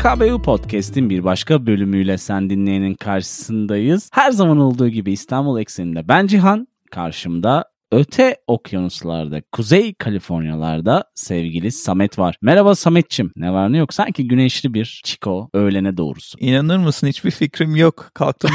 PKBU Podcast'in bir başka bölümüyle sen dinleyenin karşısındayız. Her zaman olduğu gibi İstanbul ekseninde ben Cihan, karşımda öte okyanuslarda, Kuzey Kaliforniyalarda sevgili Samet var. Merhaba Sametçim. Ne var ne yok? Sanki güneşli bir çiko öğlene doğrusu. İnanır mısın hiçbir fikrim yok. Kalktım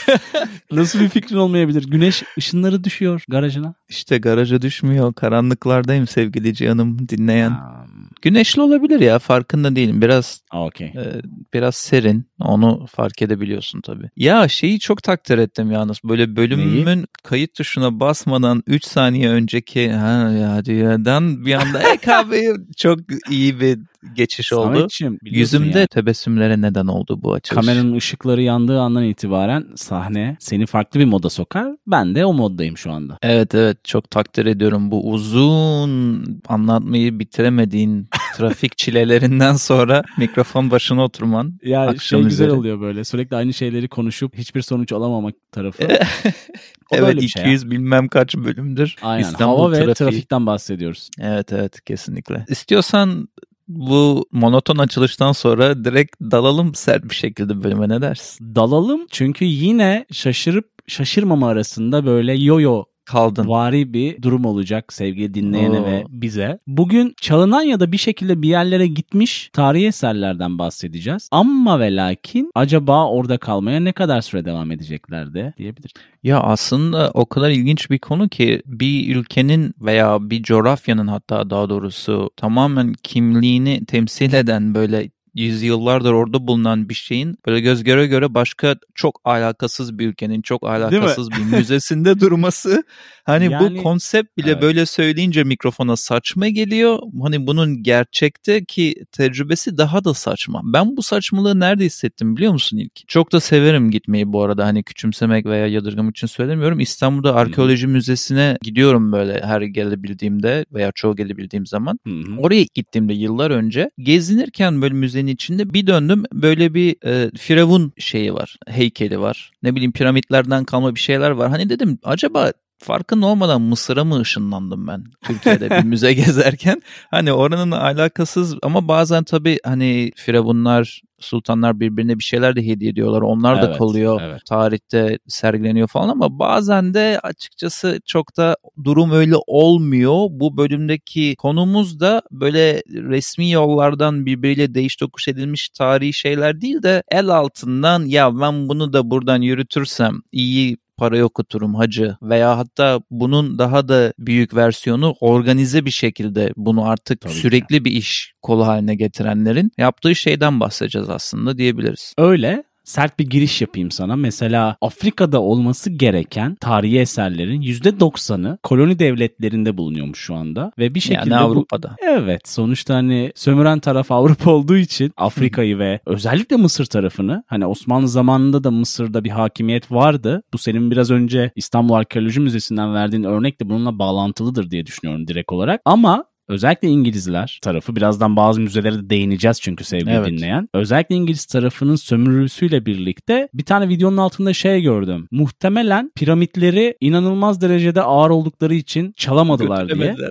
Nasıl bir fikrin olmayabilir? Güneş ışınları düşüyor garajına. İşte garaja düşmüyor. Karanlıklardayım sevgili Cihan'ım dinleyen. Ha. Güneşli olabilir ya farkında değilim. Biraz okay. e, biraz serin. Onu fark edebiliyorsun tabii. Ya şeyi çok takdir ettim yalnız. Böyle bölümümün Neyi? kayıt tuşuna basmadan 3 saniye önceki ha ya diyordan bir anda EKB'yi çok iyi bir geçiş oldu. Yüzümde yani. tebessümlere neden oldu bu açılış. Kameranın ışıkları yandığı andan itibaren sahne seni farklı bir moda sokar. Ben de o moddayım şu anda. Evet evet çok takdir ediyorum. Bu uzun anlatmayı bitiremediğin trafik çilelerinden sonra mikrofon başına oturman. Ya şey güzel üzeri. oluyor böyle. Sürekli aynı şeyleri konuşup hiçbir sonuç alamamak tarafı. evet 200 şey bilmem kaç bölümdür. Aynen İstanbul hava trafiği. ve trafikten bahsediyoruz. Evet evet kesinlikle. İstiyorsan bu monoton açılıştan sonra direkt dalalım sert bir şekilde bölüme ne dersin? Dalalım çünkü yine şaşırıp şaşırmama arasında böyle yo-yo kaldın. Vari bir durum olacak sevgili dinleyene Oo. ve bize. Bugün çalınan ya da bir şekilde bir yerlere gitmiş tarihi eserlerden bahsedeceğiz. Ama ve lakin acaba orada kalmaya ne kadar süre devam edeceklerdi diyebilir. Ya aslında o kadar ilginç bir konu ki bir ülkenin veya bir coğrafyanın hatta daha doğrusu tamamen kimliğini temsil eden böyle yüzyıllardır orada bulunan bir şeyin böyle göz göre göre başka çok alakasız bir ülkenin çok alakasız bir müzesinde durması hani yani, bu konsept bile evet. böyle söyleyince mikrofona saçma geliyor. Hani bunun gerçekte ki tecrübesi daha da saçma. Ben bu saçmalığı nerede hissettim biliyor musun ilk? Çok da severim gitmeyi bu arada hani küçümsemek veya yadırgam için söylemiyorum. İstanbul'da arkeoloji Hı-hı. müzesine gidiyorum böyle her gelebildiğimde veya çoğu gelebildiğim zaman. Hı-hı. Oraya gittiğimde yıllar önce gezinirken böyle müze müzenin içinde bir döndüm böyle bir e, firavun şeyi var heykeli var. Ne bileyim piramitlerden kalma bir şeyler var. Hani dedim acaba farkında olmadan Mısır'a mı ışınlandım ben Türkiye'de bir müze gezerken? Hani oranın alakasız ama bazen tabii hani firavunlar sultanlar birbirine bir şeyler de hediye ediyorlar. Onlar evet, da kalıyor. Evet. Tarihte sergileniyor falan ama bazen de açıkçası çok da durum öyle olmuyor. Bu bölümdeki konumuz da böyle resmi yollardan birbiriyle değiş tokuş edilmiş tarihi şeyler değil de el altından ya ben bunu da buradan yürütürsem iyi parayı okuturum hacı veya hatta bunun daha da büyük versiyonu organize bir şekilde bunu artık Tabii sürekli ki. bir iş kolu haline getirenlerin yaptığı şeyden bahsedeceğiz aslında diyebiliriz. Öyle sert bir giriş yapayım sana. Mesela Afrika'da olması gereken tarihi eserlerin %90'ı koloni devletlerinde bulunuyormuş şu anda. Ve bir şekilde yani Avrupa'da. Bu, evet sonuçta hani sömüren taraf Avrupa olduğu için Afrika'yı ve özellikle Mısır tarafını hani Osmanlı zamanında da Mısır'da bir hakimiyet vardı. Bu senin biraz önce İstanbul Arkeoloji Müzesi'nden verdiğin örnek de bununla bağlantılıdır diye düşünüyorum direkt olarak. Ama Özellikle İngilizler tarafı birazdan bazı müzelere de değineceğiz çünkü sevgili evet. dinleyen. Özellikle İngiliz tarafının sömürüsüyle birlikte bir tane videonun altında şey gördüm. Muhtemelen piramitleri inanılmaz derecede ağır oldukları için çalamadılar diye.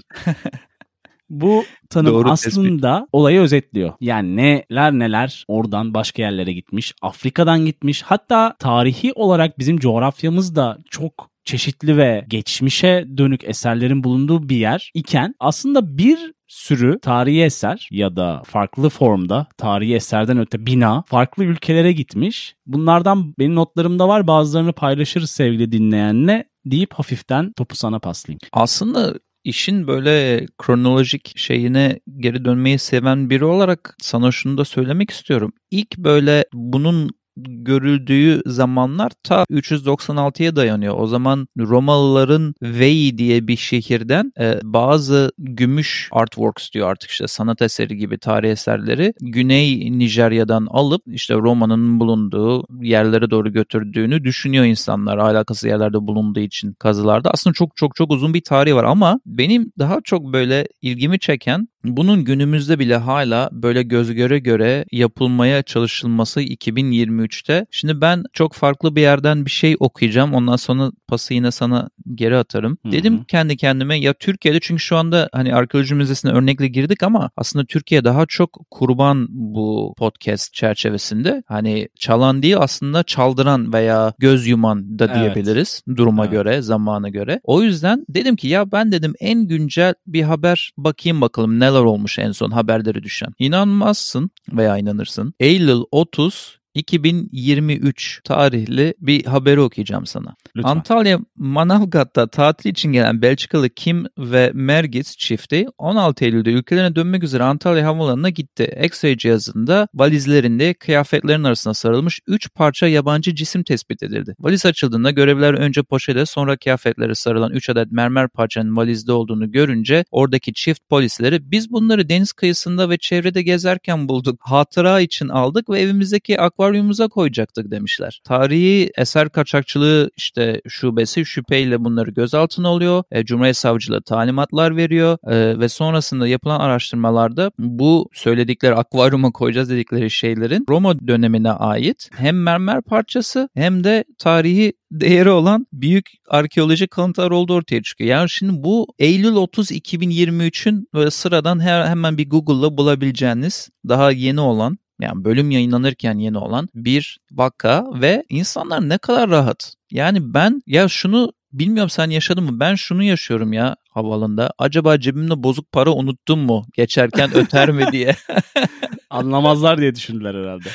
Bu tanım Doğru aslında tespit. olayı özetliyor. Yani neler neler oradan başka yerlere gitmiş, Afrika'dan gitmiş. Hatta tarihi olarak bizim coğrafyamız da çok çeşitli ve geçmişe dönük eserlerin bulunduğu bir yer iken aslında bir sürü tarihi eser ya da farklı formda tarihi eserden öte bina farklı ülkelere gitmiş. Bunlardan benim notlarımda var bazılarını paylaşırız sevgili dinleyenle deyip hafiften topu sana paslayayım. Aslında işin böyle kronolojik şeyine geri dönmeyi seven biri olarak sana şunu da söylemek istiyorum. İlk böyle bunun görüldüğü zamanlar ta 396'ya dayanıyor. O zaman Romalıların Veii diye bir şehirden e, bazı gümüş artworks diyor artık işte sanat eseri gibi tarih eserleri Güney Nijerya'dan alıp işte Roma'nın bulunduğu yerlere doğru götürdüğünü düşünüyor insanlar. Alakası yerlerde bulunduğu için kazılarda. Aslında çok çok çok uzun bir tarihi var ama benim daha çok böyle ilgimi çeken bunun günümüzde bile hala böyle göz göre göre yapılmaya çalışılması 2023'te. Şimdi ben çok farklı bir yerden bir şey okuyacağım. Ondan sonra pası yine sana geri atarım. Hı hı. Dedim kendi kendime ya Türkiye'de çünkü şu anda hani arkeoloji müzesine örnekle girdik ama aslında Türkiye daha çok kurban bu podcast çerçevesinde. Hani çalan değil aslında çaldıran veya göz yuman da Evet. diyebiliriz duruma Evet. göre, zamana göre. O yüzden dedim ki ya ben dedim en güncel bir haber bakayım bakalım neler olmuş en son haberleri düşen. İnanmazsın veya inanırsın. Eylül 30 2023 tarihli bir haberi okuyacağım sana. Lütfen. Antalya Manavgat'ta tatil için gelen Belçikalı Kim ve Mergis çifti 16 Eylül'de ülkelerine dönmek üzere Antalya Havaalanı'na gitti. X-ray cihazında valizlerinde kıyafetlerin arasına sarılmış 3 parça yabancı cisim tespit edildi. Valiz açıldığında görevliler önce poşete sonra kıyafetlere sarılan 3 adet mermer parçanın valizde olduğunu görünce oradaki çift polisleri biz bunları deniz kıyısında ve çevrede gezerken bulduk. Hatıra için aldık ve evimizdeki akvaryumumuza koyacaktık demişler. Tarihi eser kaçakçılığı işte şubesi şüpheyle bunları gözaltına alıyor. E, Cumhuriyet Savcılığı talimatlar veriyor E, ve sonrasında yapılan araştırmalarda bu söyledikleri akvaryuma koyacağız dedikleri şeylerin Roma dönemine ait hem mermer parçası hem de tarihi değeri olan büyük arkeolojik kalıntılar olduğu ortaya çıkıyor. Yani şimdi bu Eylül 30 2023'ün böyle sıradan her, hemen bir Google'la bulabileceğiniz daha yeni olan yani bölüm yayınlanırken yeni olan bir vaka ve insanlar ne kadar rahat. Yani ben ya şunu bilmiyorum sen yaşadın mı? Ben şunu yaşıyorum ya havaalanında. Acaba cebimde bozuk para unuttum mu? Geçerken öter mi diye. Anlamazlar diye düşündüler herhalde.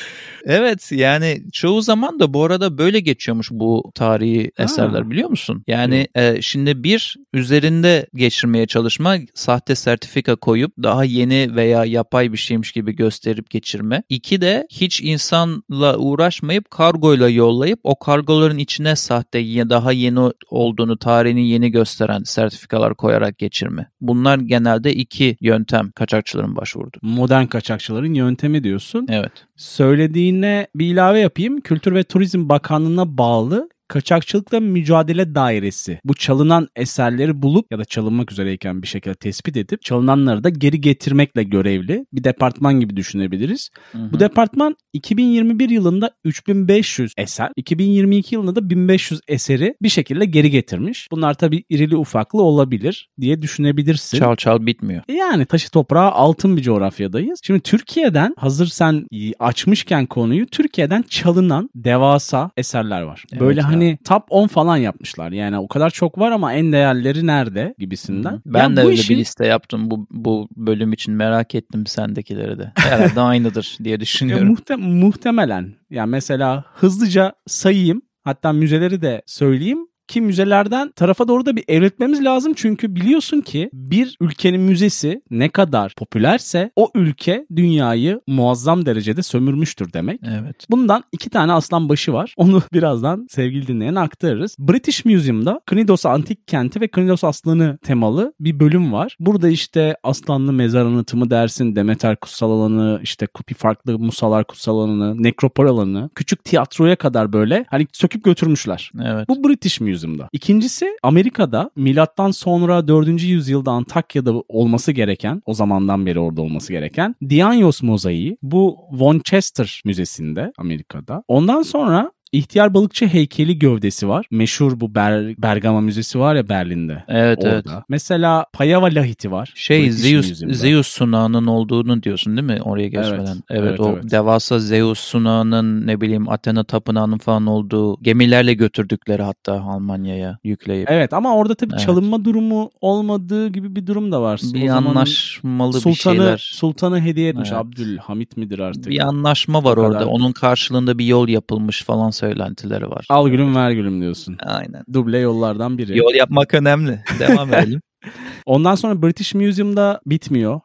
Evet yani çoğu zaman da bu arada böyle geçiyormuş bu tarihi Ha. eserler biliyor musun? Yani e, şimdi bir üzerinde geçirmeye çalışma sahte sertifika koyup daha yeni veya yapay bir şeymiş gibi gösterip geçirme. İki de hiç insanla uğraşmayıp kargoyla yollayıp o kargoların içine sahte ya daha yeni olduğunu tarihini yeni gösteren sertifikalar koyarak geçirme. Bunlar genelde iki yöntem kaçakçıların başvurdu. Modern kaçakçıların yöntemi diyorsun. Evet. Söylediğine bir ilave yapayım. Kültür ve Turizm Bakanlığı'na bağlı Kaçakçılıkla Mücadele Dairesi bu çalınan eserleri bulup ya da çalınmak üzereyken bir şekilde tespit edip çalınanları da geri getirmekle görevli bir departman gibi düşünebiliriz. Bu departman 2021 yılında 3500 eser, 2022 yılında da 1500 eseri bir şekilde geri getirmiş. Bunlar tabii irili ufaklı olabilir diye düşünebilirsin. Çal çal bitmiyor. Yani taşı toprağı altın bir coğrafyadayız. Şimdi Türkiye'den hazır sen açmışken konuyu Türkiye'den çalınan devasa eserler var. Evet Böyle ya. Hani top 10 falan yapmışlar. Yani o kadar çok var ama en değerleri nerede gibisinden. Ben Ya de öyle işin- bir liste yaptım bu, bu bölüm için merak ettim sendekileri de. Herhalde aynıdır diye düşünüyorum. muhte- muhtemelen. Ya mesela hızlıca sayayım. Hatta müzeleri de söyleyeyim ki müzelerden tarafa doğru da bir evrilmemiz lazım. Çünkü biliyorsun ki bir ülkenin müzesi ne kadar popülerse o ülke dünyayı muazzam derecede sömürmüştür demek. Evet. Bundan iki tane aslan başı var. Onu birazdan sevgili dinleyene aktarırız. British Museum'da Knidos Antik Kenti ve Knidos Aslanı temalı bir bölüm var. Burada işte aslanlı mezar anıtımı dersin, Demeter kutsal alanı, işte kupi farklı musalar kutsal alanı, nekropol alanı, küçük tiyatroya kadar böyle hani söküp götürmüşler. Evet. Bu British Museum'da. İkincisi Amerika'da milattan sonra 4. yüzyılda Antakya'da olması gereken, o zamandan beri orada olması gereken Dionysos mozaiği bu Winchester Müzesi'nde Amerika'da. Ondan sonra İhtiyar Balıkçı heykeli gövdesi var. Meşhur bu Ber- Bergama Müzesi var ya Berlin'de. Evet Orada. evet. Mesela Payava lahiti var. Şey Zeus. Zeus sunağının olduğunu diyorsun değil mi oraya geçmeden? Evet, Evet, evet, o evet. devasa Zeus sunağının ne bileyim Athena tapınağının falan olduğu gemilerle götürdükleri hatta Almanya'ya yükleyip. Evet ama orada tabii Evet. çalınma durumu olmadığı gibi bir durum da var. bir O anlaşmalı bir Sultanı, şeyler. Sultanı hediye etmiş. Evet. Abdülhamit midir artık? Bir anlaşma var orada. Onun karşılığında bir yol yapılmış falan söylentileri var. Al gülüm ver gülüm diyorsun. Aynen. Duble yollardan biri. Yol yapmak önemli. Devam edelim. Ondan sonra British Museum'da bitmiyor.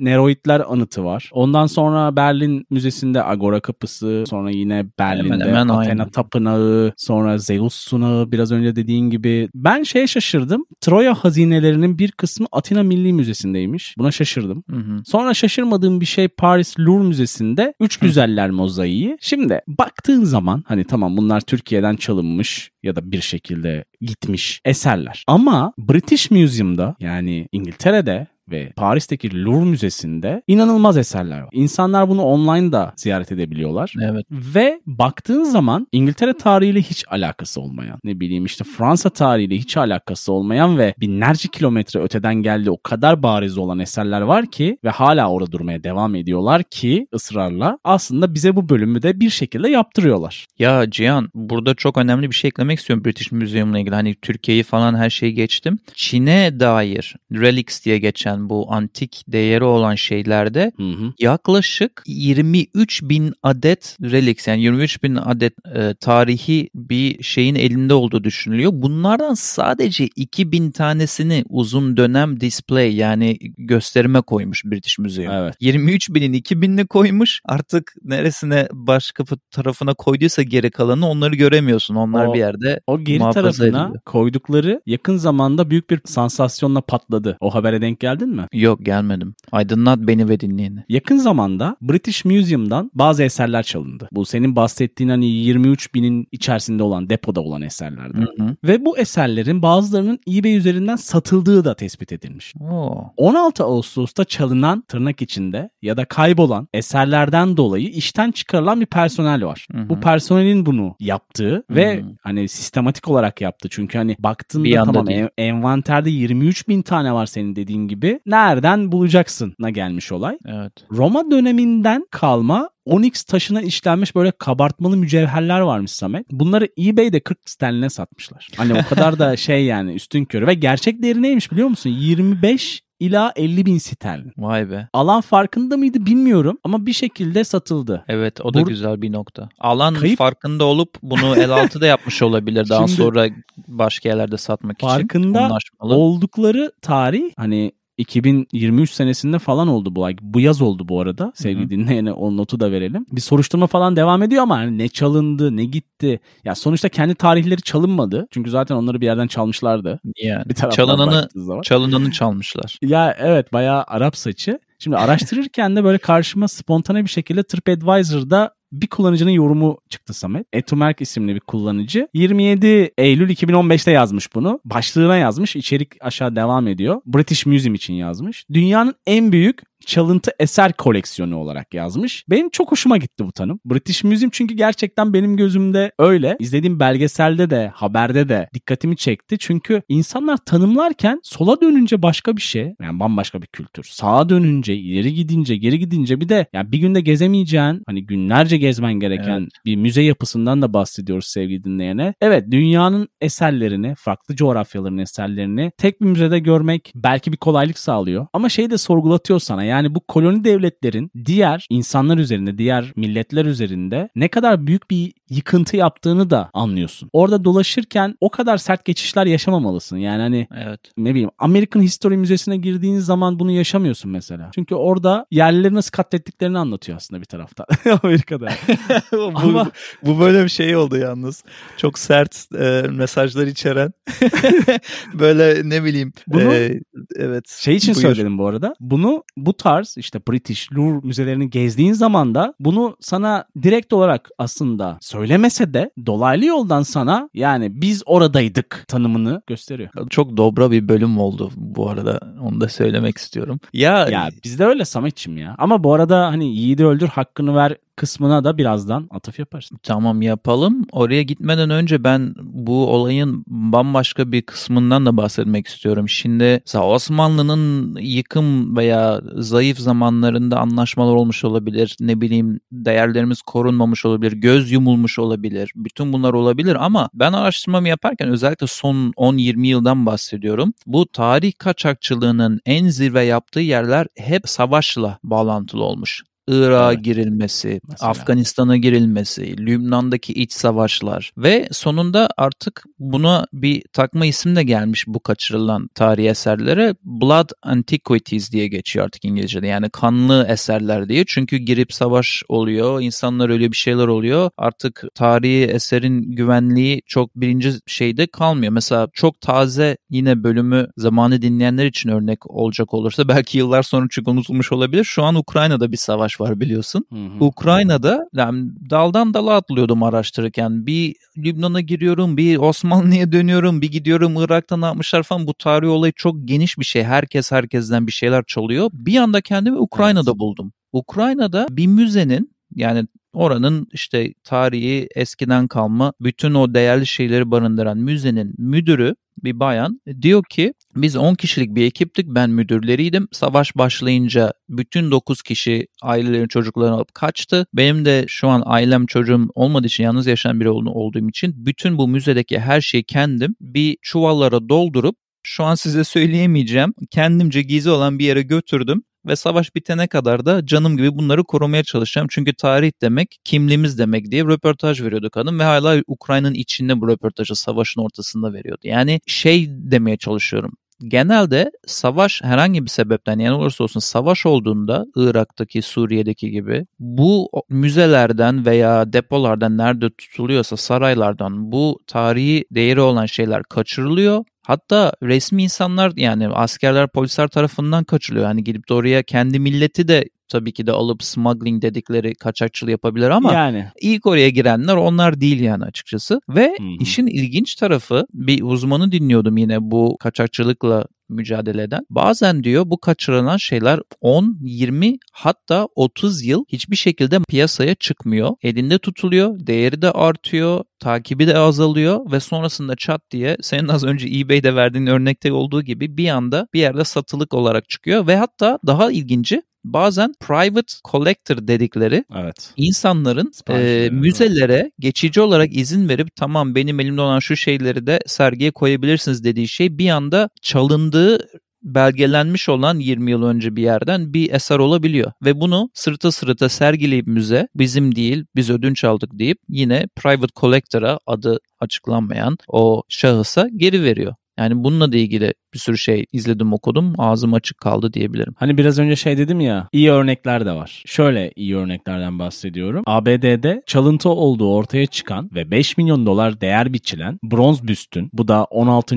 Neroidler anıtı var. Ondan sonra Berlin Müzesi'nde Agora Kapısı, sonra yine Berlin'de Hemen hemen Athena aynı. Tapınağı, sonra Zeus Sunağı biraz önce dediğin gibi. Ben şeye şaşırdım. Troya hazinelerinin bir kısmı Atina Milli Müzesi'ndeymiş. Buna şaşırdım. Hı hı. Sonra şaşırmadığım bir şey Paris Louvre Müzesi'nde Üç Güzeller mozaiği. Şimdi baktığın zaman hani tamam bunlar Türkiye'den çalınmış ya da bir şekilde gitmiş eserler. Ama British Museum'da yani İngiltere'de ve Paris'teki Louvre Müzesi'nde inanılmaz eserler var. İnsanlar bunu online da ziyaret edebiliyorlar. Evet. Ve baktığın zaman İngiltere tarihiyle hiç alakası olmayan, ne bileyim işte Fransa tarihiyle hiç alakası olmayan ve binlerce kilometre öteden geldiği o kadar bariz olan eserler var ki ve hala orada durmaya devam ediyorlar ki ısrarla aslında bize bu bölümü de bir şekilde yaptırıyorlar. Ya Cihan burada çok önemli bir şey eklemek istiyorum British Museum'la ilgili. Hani Türkiye'yi falan her şeyi geçtim. Çin'e dair relics diye geçen bu antik değeri olan şeylerde Hı hı. yaklaşık 23 bin adet relics yani 23 bin adet e, tarihi bir şeyin elinde olduğu düşünülüyor. Bunlardan sadece 2000 tanesini uzun dönem display yani gösterime koymuş British Museum. Evet. 23 binin 2000'ini koymuş artık neresine başka tarafına koyduysa geri kalanı onları göremiyorsun. Onlar O- bir yerde O geri tarafına ediliyor. koydukları yakın zamanda büyük bir sansasyonla patladı. O habere denk geldin mi? yok gelmedim. Aydınlat beni ve dinleyeni. Yakın zamanda British Museum'dan bazı eserler çalındı. Bu senin bahsettiğin hani 23 binin içerisinde olan depoda olan eserlerden. Hı hı. Ve bu eserlerin bazılarının eBay üzerinden satıldığı da tespit edilmiş. Oo. 16 Ağustos'ta çalınan tırnak içinde ya da kaybolan eserlerden dolayı işten çıkarılan bir personel var. Hı hı. Bu personelin bunu yaptığı ve Hı. hani sistematik olarak yaptı. Çünkü hani baktığında Bir tamam en- envanterde 23 bin tane var senin dediğin gibi. Nereden bulacaksın na gelmiş olay. Evet. Roma döneminden kalma onyx taşına işlenmiş böyle kabartmalı mücevherler varmış Samet. Bunları eBay'de 40 sterline satmışlar. Hani o kadar da şey yani üstün körü ve gerçek değeri neymiş biliyor musun? 25 ila 50 bin sterlin. Vay be. Alan farkında mıydı bilmiyorum ama bir şekilde satıldı. Evet o da Bur- güzel bir nokta. Alan Kayıp- farkında olup bunu el altı da yapmış olabilir daha Şimdi- sonra başka yerlerde satmak için. Farkında. Oldukları tarih hani 2023 senesinde falan oldu bu ay. Bu yaz oldu bu arada. Sevgili Hı dinleyene o notu da verelim. Bir soruşturma falan devam ediyor ama hani ne çalındı, ne gitti. Ya sonuçta kendi tarihleri çalınmadı. Çünkü zaten onları bir yerden çalmışlardı. yani. Bir Çalınanı çalınanı çalmışlar. Ya evet bayağı Arap saçı. Şimdi araştırırken de böyle karşıma spontane bir şekilde TripAdvisor'da bir kullanıcının yorumu çıktı Samet. Etumerk isimli bir kullanıcı. 27 Eylül 2015'te yazmış bunu. Başlığına yazmış. İçerik aşağı devam ediyor. British Museum için yazmış. Dünyanın en büyük çalıntı eser koleksiyonu olarak yazmış. Benim çok hoşuma gitti bu tanım. British Museum çünkü gerçekten benim gözümde öyle. İzlediğim belgeselde de haberde de dikkatimi çekti. Çünkü insanlar tanımlarken sola dönünce başka bir şey. Yani bambaşka bir kültür. Sağa dönünce, ileri gidince, geri gidince bir de yani bir günde gezemeyeceğin, hani günlerce gezmen gereken Evet. bir müze yapısından da bahsediyoruz sevgili dinleyene. Evet dünyanın eserlerini, farklı coğrafyaların eserlerini tek bir müzede görmek belki bir kolaylık sağlıyor. Ama şeyi de sorgulatıyor sana. Yani bu koloni devletlerin diğer insanlar üzerinde, diğer milletler üzerinde ne kadar büyük bir yıkıntı yaptığını da anlıyorsun. Orada dolaşırken o kadar sert geçişler yaşamamalısın. Yani hani Evet. ne bileyim American History Müzesi'ne girdiğin zaman bunu yaşamıyorsun mesela. Çünkü orada yerlileri nasıl katlettiklerini anlatıyor aslında bir tarafta Amerika'da. bu, Ama- bu böyle bir şey oldu yalnız. Çok sert e, mesajlar içeren. böyle ne bileyim. Bunu- e, evet. Şey için Buyur. söyledim bu arada. Bunu bu tarz işte British Louvre müzelerini gezdiğin zaman da bunu sana direkt olarak aslında söylemese de dolaylı yoldan sana yani biz oradaydık tanımını gösteriyor. Çok dobra bir bölüm oldu bu arada. Onu da söylemek istiyorum. Ya, Ya bizde öyle Sametçim ya. Ama bu arada hani yiğidi öldür hakkını ver kısmına da birazdan atıf yaparız. Tamam yapalım. Oraya gitmeden önce ben bu olayın bambaşka bir kısmından da bahsetmek istiyorum. Şimdi Osmanlı'nın yıkım veya zayıf zamanlarında anlaşmalar olmuş olabilir. Ne bileyim değerlerimiz korunmamış olabilir. Göz yumulmuş olabilir. Bütün bunlar olabilir ama ben araştırmamı yaparken özellikle son 10-20 yıldan bahsediyorum. Bu tarih kaçakçılığının en zirve yaptığı yerler hep savaşla bağlantılı olmuş. Irak'a Evet. girilmesi, Mesela. Afganistan'a girilmesi, Lübnan'daki iç savaşlar ve sonunda artık buna bir takma isim de gelmiş bu kaçırılan tarihi eserlere. Blood Antiquities diye geçiyor artık İngilizce'de. Yani kanlı eserler diye. Çünkü girip savaş oluyor, insanlar öyle bir şeyler oluyor. Artık tarihi eserin güvenliği çok birinci şeyde kalmıyor. Mesela çok taze yine bölümü zamanı dinleyenler için örnek olacak olursa belki yıllar sonra çünkü unutulmuş olabilir. Şu an Ukrayna'da bir savaş savaş var biliyorsun. Hı hı. Ukrayna'da yani daldan dala atlıyordum araştırırken. Bir Lübnan'a giriyorum, bir Osmanlı'ya dönüyorum, bir gidiyorum Irak'ta ne yapmışlar falan. Bu tarih olayı çok geniş bir şey. Herkes herkesten bir şeyler çalıyor. Bir anda kendimi Ukrayna'da evet. buldum. Ukrayna'da bir müzenin yani oranın işte tarihi eskiden kalma bütün o değerli şeyleri barındıran müzenin müdürü bir bayan diyor ki biz 10 kişilik bir ekiptik ben müdürleriydim. Savaş başlayınca bütün 9 kişi ailelerin çocuklarını alıp kaçtı. Benim de şu an ailem çocuğum olmadığı için yalnız yaşayan biri olduğum için bütün bu müzedeki her şeyi kendim bir çuvallara doldurup şu an size söyleyemeyeceğim. Kendimce gizli olan bir yere götürdüm ve savaş bitene kadar da canım gibi bunları korumaya çalışacağım. Çünkü tarih demek kimliğimiz demek diye röportaj veriyordu kadın ve hala Ukrayna'nın içinde bu röportajı savaşın ortasında veriyordu. Yani şey demeye çalışıyorum genelde savaş herhangi bir sebepten yani olursa olsun savaş olduğunda Irak'taki, Suriye'deki gibi bu müzelerden veya depolardan nerede tutuluyorsa saraylardan bu tarihi değeri olan şeyler kaçırılıyor Hatta resmi insanlar yani askerler polisler tarafından kaçırılıyor. Yani gidip de oraya kendi milleti de tabii ki de alıp smuggling dedikleri kaçakçılığı yapabilir ama yani. ilk oraya girenler onlar değil yani açıkçası. Ve hmm. işin ilginç tarafı bir uzmanı dinliyordum yine bu kaçakçılıkla mücadele eden. Bazen diyor bu kaçırılan şeyler 10, 20 hatta 30 yıl hiçbir şekilde piyasaya çıkmıyor. Elinde tutuluyor, değeri de artıyor, takibi de azalıyor ve sonrasında çat diye senin az önce eBay'de verdiğin örnekte olduğu gibi bir anda bir yerde satılık olarak çıkıyor ve hatta daha ilginci bazen private collector dedikleri evet. insanların e, müzelere geçici olarak izin verip tamam benim elimde olan şu şeyleri de sergiye koyabilirsiniz dediği şey bir anda çalındığı belgelenmiş olan 20 yıl önce bir yerden bir eser olabiliyor. Ve bunu sırta sırta sergileyip müze bizim değil biz ödünç aldık deyip yine private collector'a adı açıklanmayan o şahısa geri veriyor. Yani bununla da ilgili bir sürü şey izledim okudum ağzım açık kaldı diyebilirim. Hani biraz önce şey dedim ya iyi örnekler de var. Şöyle iyi örneklerden bahsediyorum. ABD'de çalıntı olduğu ortaya çıkan ve 5 milyon dolar değer biçilen bronz büstün bu da 16.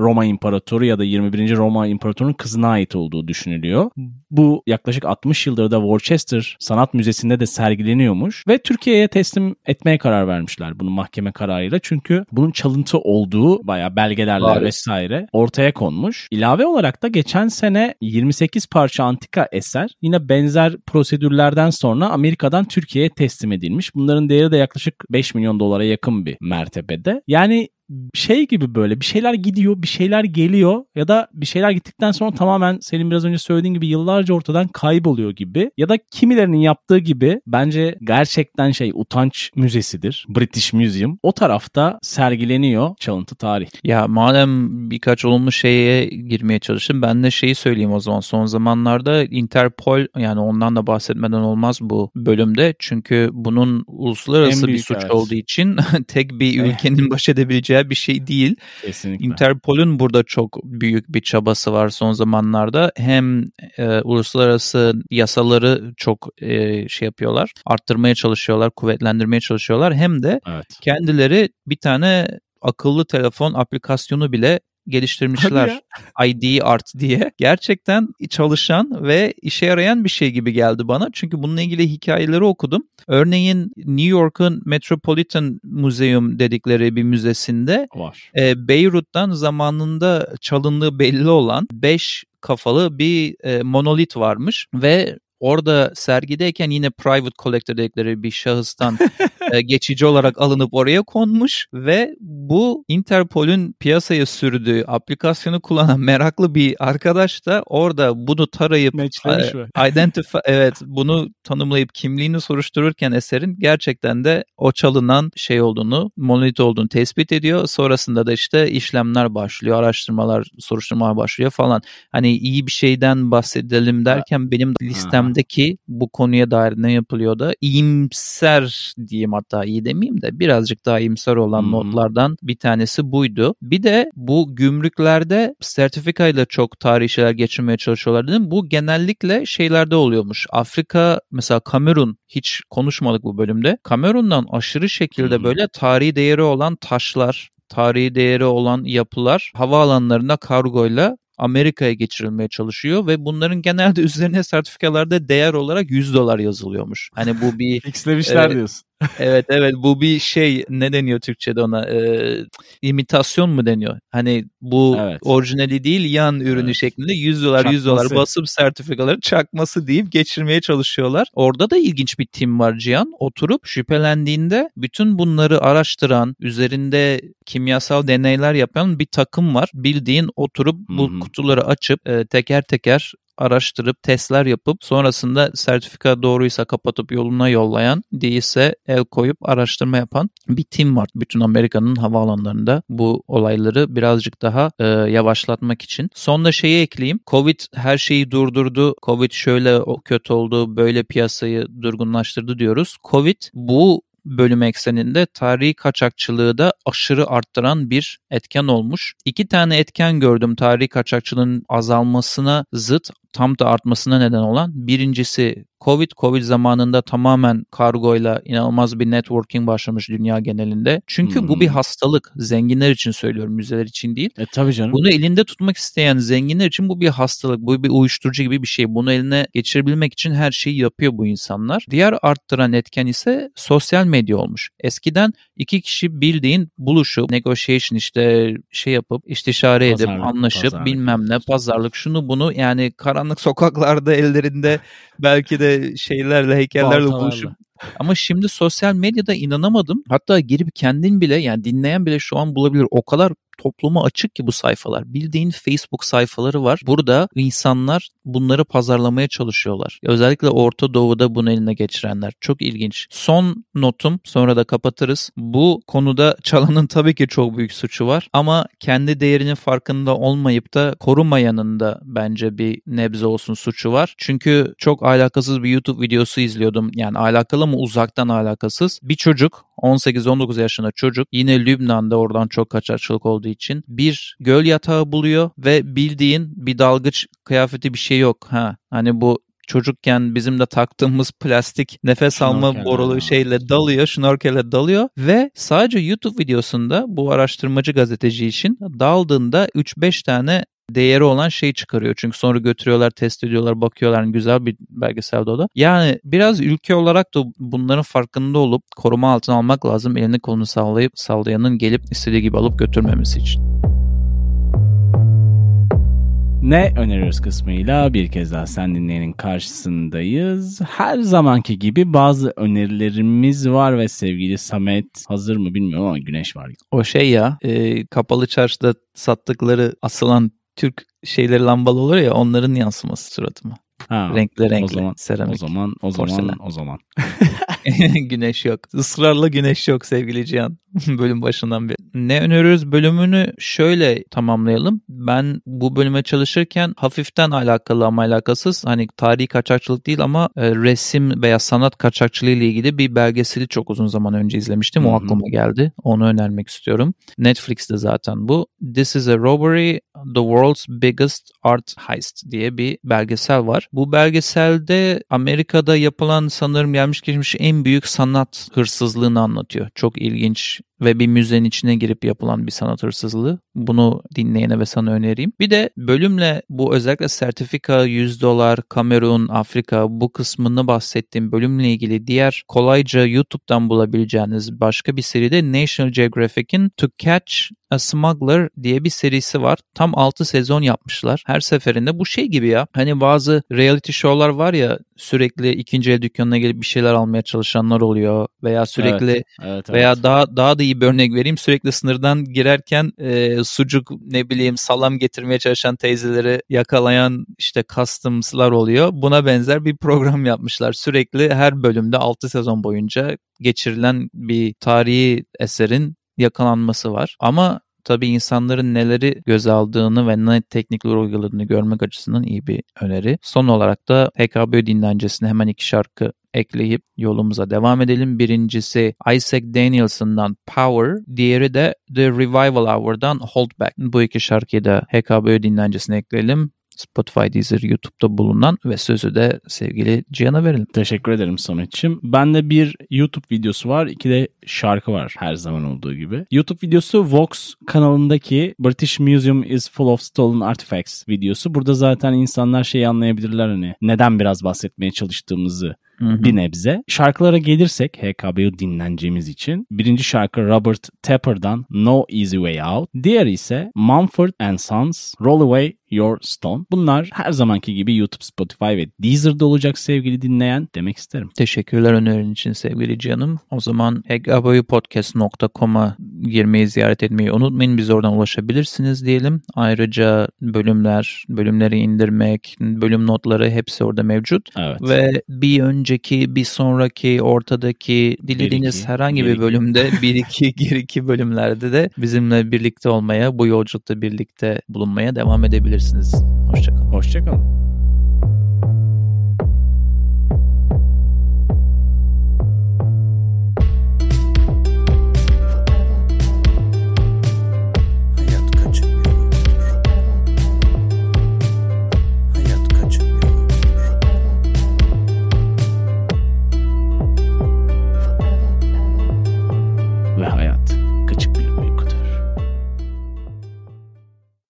Roma İmparatoru ya da 21. Roma İmparatoru'nun kızına ait olduğu düşünülüyor. Bu yaklaşık 60 yıldır da Worcester Sanat Müzesi'nde de sergileniyormuş ve Türkiye'ye teslim etmeye karar vermişler bunu mahkeme kararıyla. Çünkü bunun çalıntı olduğu bayağı belgelerle Bari. Vesaire ortaya konmuş. İlave olarak da geçen sene 28 parça antika eser yine benzer prosedürlerden sonra Amerika'dan Türkiye'ye teslim edilmiş. Bunların değeri de yaklaşık 5 milyon dolara yakın bir mertebede. Yani şey gibi böyle bir şeyler gidiyor, bir şeyler geliyor ya da bir şeyler gittikten sonra tamamen senin biraz önce söylediğin gibi yıllarca ortadan kayboluyor gibi ya da kimilerinin yaptığı gibi bence gerçekten şey utanç müzesidir. British Museum. O tarafta sergileniyor çalıntı tarih. Ya madem birkaç olumlu şeye girmeye çalıştım ben de şeyi söyleyeyim o zaman. Son zamanlarda Interpol yani ondan da bahsetmeden olmaz bu bölümde. Çünkü bunun uluslararası bir suç evet. olduğu için tek bir ülkenin baş edebileceği bir şey değil. Kesinlikle. Interpol'ün burada çok büyük bir çabası var son zamanlarda. Hem e, uluslararası yasaları çok e, şey yapıyorlar, arttırmaya çalışıyorlar, kuvvetlendirmeye çalışıyorlar. Hem de evet. kendileri bir tane akıllı telefon aplikasyonu bile geliştirmişler. ID Art diye. Gerçekten çalışan ve işe yarayan bir şey gibi geldi bana. Çünkü bununla ilgili hikayeleri okudum. Örneğin New York'un Metropolitan Museum dedikleri bir müzesinde var. E, Beyrut'tan zamanında çalındığı belli olan 5 kafalı bir e, monolit varmış ve Orada sergideyken yine private collector dedikleri bir şahıstan e, geçici olarak alınıp oraya konmuş ve bu Interpol'ün piyasaya sürdüğü aplikasyonu kullanan meraklı bir arkadaş da orada bunu tarayıp e, identify evet bunu tanımlayıp kimliğini soruştururken eserin gerçekten de o çalınan şey olduğunu, monolit olduğunu tespit ediyor. Sonrasında da işte işlemler başlıyor, araştırmalar, soruşturmalar başlıyor falan. Hani iyi bir şeyden bahsedelim derken benim listem gündemdeki bu konuya dair ne yapılıyor da iyimser diyeyim hatta iyi demeyeyim de birazcık daha iyimser olan hmm. notlardan bir tanesi buydu. Bir de bu gümrüklerde sertifika ile çok tarihi şeyler geçirmeye çalışıyorlar dedim. Bu genellikle şeylerde oluyormuş. Afrika mesela Kamerun hiç konuşmadık bu bölümde. Kamerun'dan aşırı şekilde hmm. böyle tarihi değeri olan taşlar, tarihi değeri olan yapılar havaalanlarında kargoyla Amerika'ya geçirilmeye çalışıyor ve bunların genelde üzerine sertifikalarda değer olarak 100 dolar yazılıyormuş. Hani bu bir Fixlemişler e, diyorsun. Evet evet bu bir şey ne deniyor Türkçe'de ona e, imitasyon mu deniyor? Hani bu Evet. orijinali değil yan ürünü Evet. şeklinde 100 dolar 100 dolar Çakması. basıp sertifikaları çakması deyip geçirmeye çalışıyorlar. Orada da ilginç bir tim var Cihan. Oturup şüphelendiğinde bütün bunları araştıran, üzerinde kimyasal deneyler yapan bir takım var. Bildiğin oturup bu Hı hı. kutuları açıp e, teker teker araştırıp testler yapıp sonrasında sertifika doğruysa kapatıp yoluna yollayan değilse el koyup araştırma yapan bir tim var. Bütün Amerika'nın havaalanlarında bu olayları birazcık daha e, yavaşlatmak için. Son da şeyi ekleyeyim. Covid her şeyi durdurdu. Covid şöyle kötü oldu, böyle piyasayı durgunlaştırdı diyoruz. Covid bu bölüm ekseninde tarihi kaçakçılığı da aşırı arttıran bir etken olmuş. İki tane etken gördüm tarihi kaçakçılığın azalmasına zıt tam da artmasına neden olan. Birincisi Covid, Covid zamanında tamamen kargoyla inanılmaz bir networking başlamış dünya genelinde. Çünkü bu bir Hmm. hastalık. Zenginler için söylüyorum, müzeler için değil. E tabii canım. Bunu elinde tutmak isteyen zenginler için bu bir hastalık, bu bir uyuşturucu gibi bir şey. Bunu eline geçirebilmek için her şeyi yapıyor bu insanlar. Diğer arttıran etken ise sosyal medya olmuş. Eskiden iki kişi bildiğin buluşup, negotiation işte şey yapıp, istişare edip, Pazarlık, anlaşıp pazarlık. bilmem ne, pazarlık şunu bunu yani karanlık sokaklarda ellerinde belki de şeylerle, heykellerle Baltalarla. buluşup ama şimdi sosyal medyada inanamadım. Hatta girip kendin bile yani dinleyen bile şu an bulabilir. O kadar topluma açık ki bu sayfalar. Bildiğin Facebook sayfaları var. Burada insanlar bunları pazarlamaya çalışıyorlar. Özellikle Orta Doğu'da bunu eline geçirenler. Çok ilginç. Son notum sonra da kapatırız. Bu konuda çalanın tabii ki çok büyük suçu var ama kendi değerinin farkında olmayıp da korumayanın da bence bir nebze olsun suçu var. Çünkü çok alakasız bir YouTube videosu izliyordum. Yani alakalı ama uzaktan alakasız. Bir çocuk 18-19 yaşında çocuk yine Lübnan'da oradan çok kaçakçılık olduğu için bir göl yatağı buluyor ve bildiğin bir dalgıç kıyafeti bir şey yok. Ha hani bu çocukken bizim de taktığımız plastik nefes alma Şnorkel, borulu ha. şeyle dalıyor, şnorkelle dalıyor ve sadece YouTube videosunda bu araştırmacı gazeteci için daldığında 3-5 tane değeri olan şey çıkarıyor. Çünkü sonra götürüyorlar, test ediyorlar, bakıyorlar. Güzel bir belgeselde o da. Yani biraz ülke olarak da bunların farkında olup koruma altına almak lazım. Elini kolunu sallayıp sallayanın gelip istediği gibi alıp götürmemesi için. Ne öneriyoruz kısmıyla bir kez daha sen dinleyenin karşısındayız. Her zamanki gibi bazı önerilerimiz var ve sevgili Samet hazır mı bilmiyorum ama güneş var. O şey ya e, kapalı çarşıda sattıkları asılan Türk şeyleri lambalı olur ya onların yansıması suratıma. Ha, renkli renkli o zaman, seramik. o zaman o zaman porselen. o zaman. güneş yok. Israrla güneş yok sevgili Cihan. Bölüm başından beri. Ne öneriyoruz bölümünü şöyle tamamlayalım. Ben bu bölüme çalışırken hafiften alakalı ama alakasız hani tarihi kaçakçılık değil ama e, resim veya sanat kaçakçılığı ile ilgili bir belgeseli çok uzun zaman önce izlemiştim. O aklıma geldi. Onu önermek istiyorum. Netflix'te zaten bu. This is a Robbery, The World's Biggest Art Heist diye bir belgesel var. Bu belgeselde Amerika'da yapılan sanırım gelmiş geçmiş en büyük sanat hırsızlığını anlatıyor. Çok ilginç ve bir müzenin içine girip yapılan bir sanat hırsızlığı. Bunu dinleyene ve sana önereyim. Bir de bölümle bu özellikle sertifika 100 dolar, Kamerun, Afrika bu kısmını bahsettiğim bölümle ilgili diğer kolayca YouTube'dan bulabileceğiniz başka bir seride National Geographic'in To Catch a Smuggler diye bir serisi var. Tam 6 sezon yapmışlar. Her seferinde bu şey gibi ya. Hani bazı reality show'lar var ya sürekli ikinci el dükkanına gelip bir şeyler almaya çalışanlar oluyor veya sürekli Evet, evet. veya daha daha da iyi bir örnek vereyim. Sürekli sınırdan girerken e, sucuk ne bileyim salam getirmeye çalışan teyzeleri yakalayan işte customs'lar oluyor. Buna benzer bir program yapmışlar. Sürekli her bölümde 6 sezon boyunca geçirilen bir tarihi eserin yakalanması var. Ama tabii insanların neleri göze aldığını ve ne teknikler uyguladığını görmek açısından iyi bir öneri. Son olarak da HKB dinlencesine hemen iki şarkı ekleyip yolumuza devam edelim. Birincisi Isaac Danielson'dan Power, diğeri de The Revival Hour'dan Hold Back. Bu iki şarkıyı da HKB dinlencesine ekleyelim. Spotify, Deezer, YouTube'da bulunan ve sözü de sevgili Cihan'a verelim. Teşekkür ederim Samet'ciğim. Bende bir YouTube videosu var, iki de şarkı var her zaman olduğu gibi. YouTube videosu Vox kanalındaki British Museum is full of stolen artifacts videosu. Burada zaten insanlar şeyi anlayabilirler hani neden biraz bahsetmeye çalıştığımızı bir nebze. Şarkılara gelirsek HKB'yi dinleneceğimiz için birinci şarkı Robert Tepper'dan No Easy Way Out. Diğer ise Mumford and Sons Roll Away Your Stone. Bunlar her zamanki gibi YouTube, Spotify ve Deezer'da olacak sevgili dinleyen demek isterim. Teşekkürler önerin için sevgili canım. O zaman hekaboyupodcast.com'a girmeyi ziyaret etmeyi unutmayın. Biz oradan ulaşabilirsiniz diyelim. Ayrıca bölümler, bölümleri indirmek, bölüm notları hepsi orada mevcut. Evet. Ve bir önceki, bir sonraki, ortadaki dilediğiniz iki, herhangi bir iki. bölümde bir iki, geri iki bölümlerde de bizimle birlikte olmaya, bu yolculukta birlikte bulunmaya devam edebilirsiniz. Hoşçakalın. Hoşçakalın.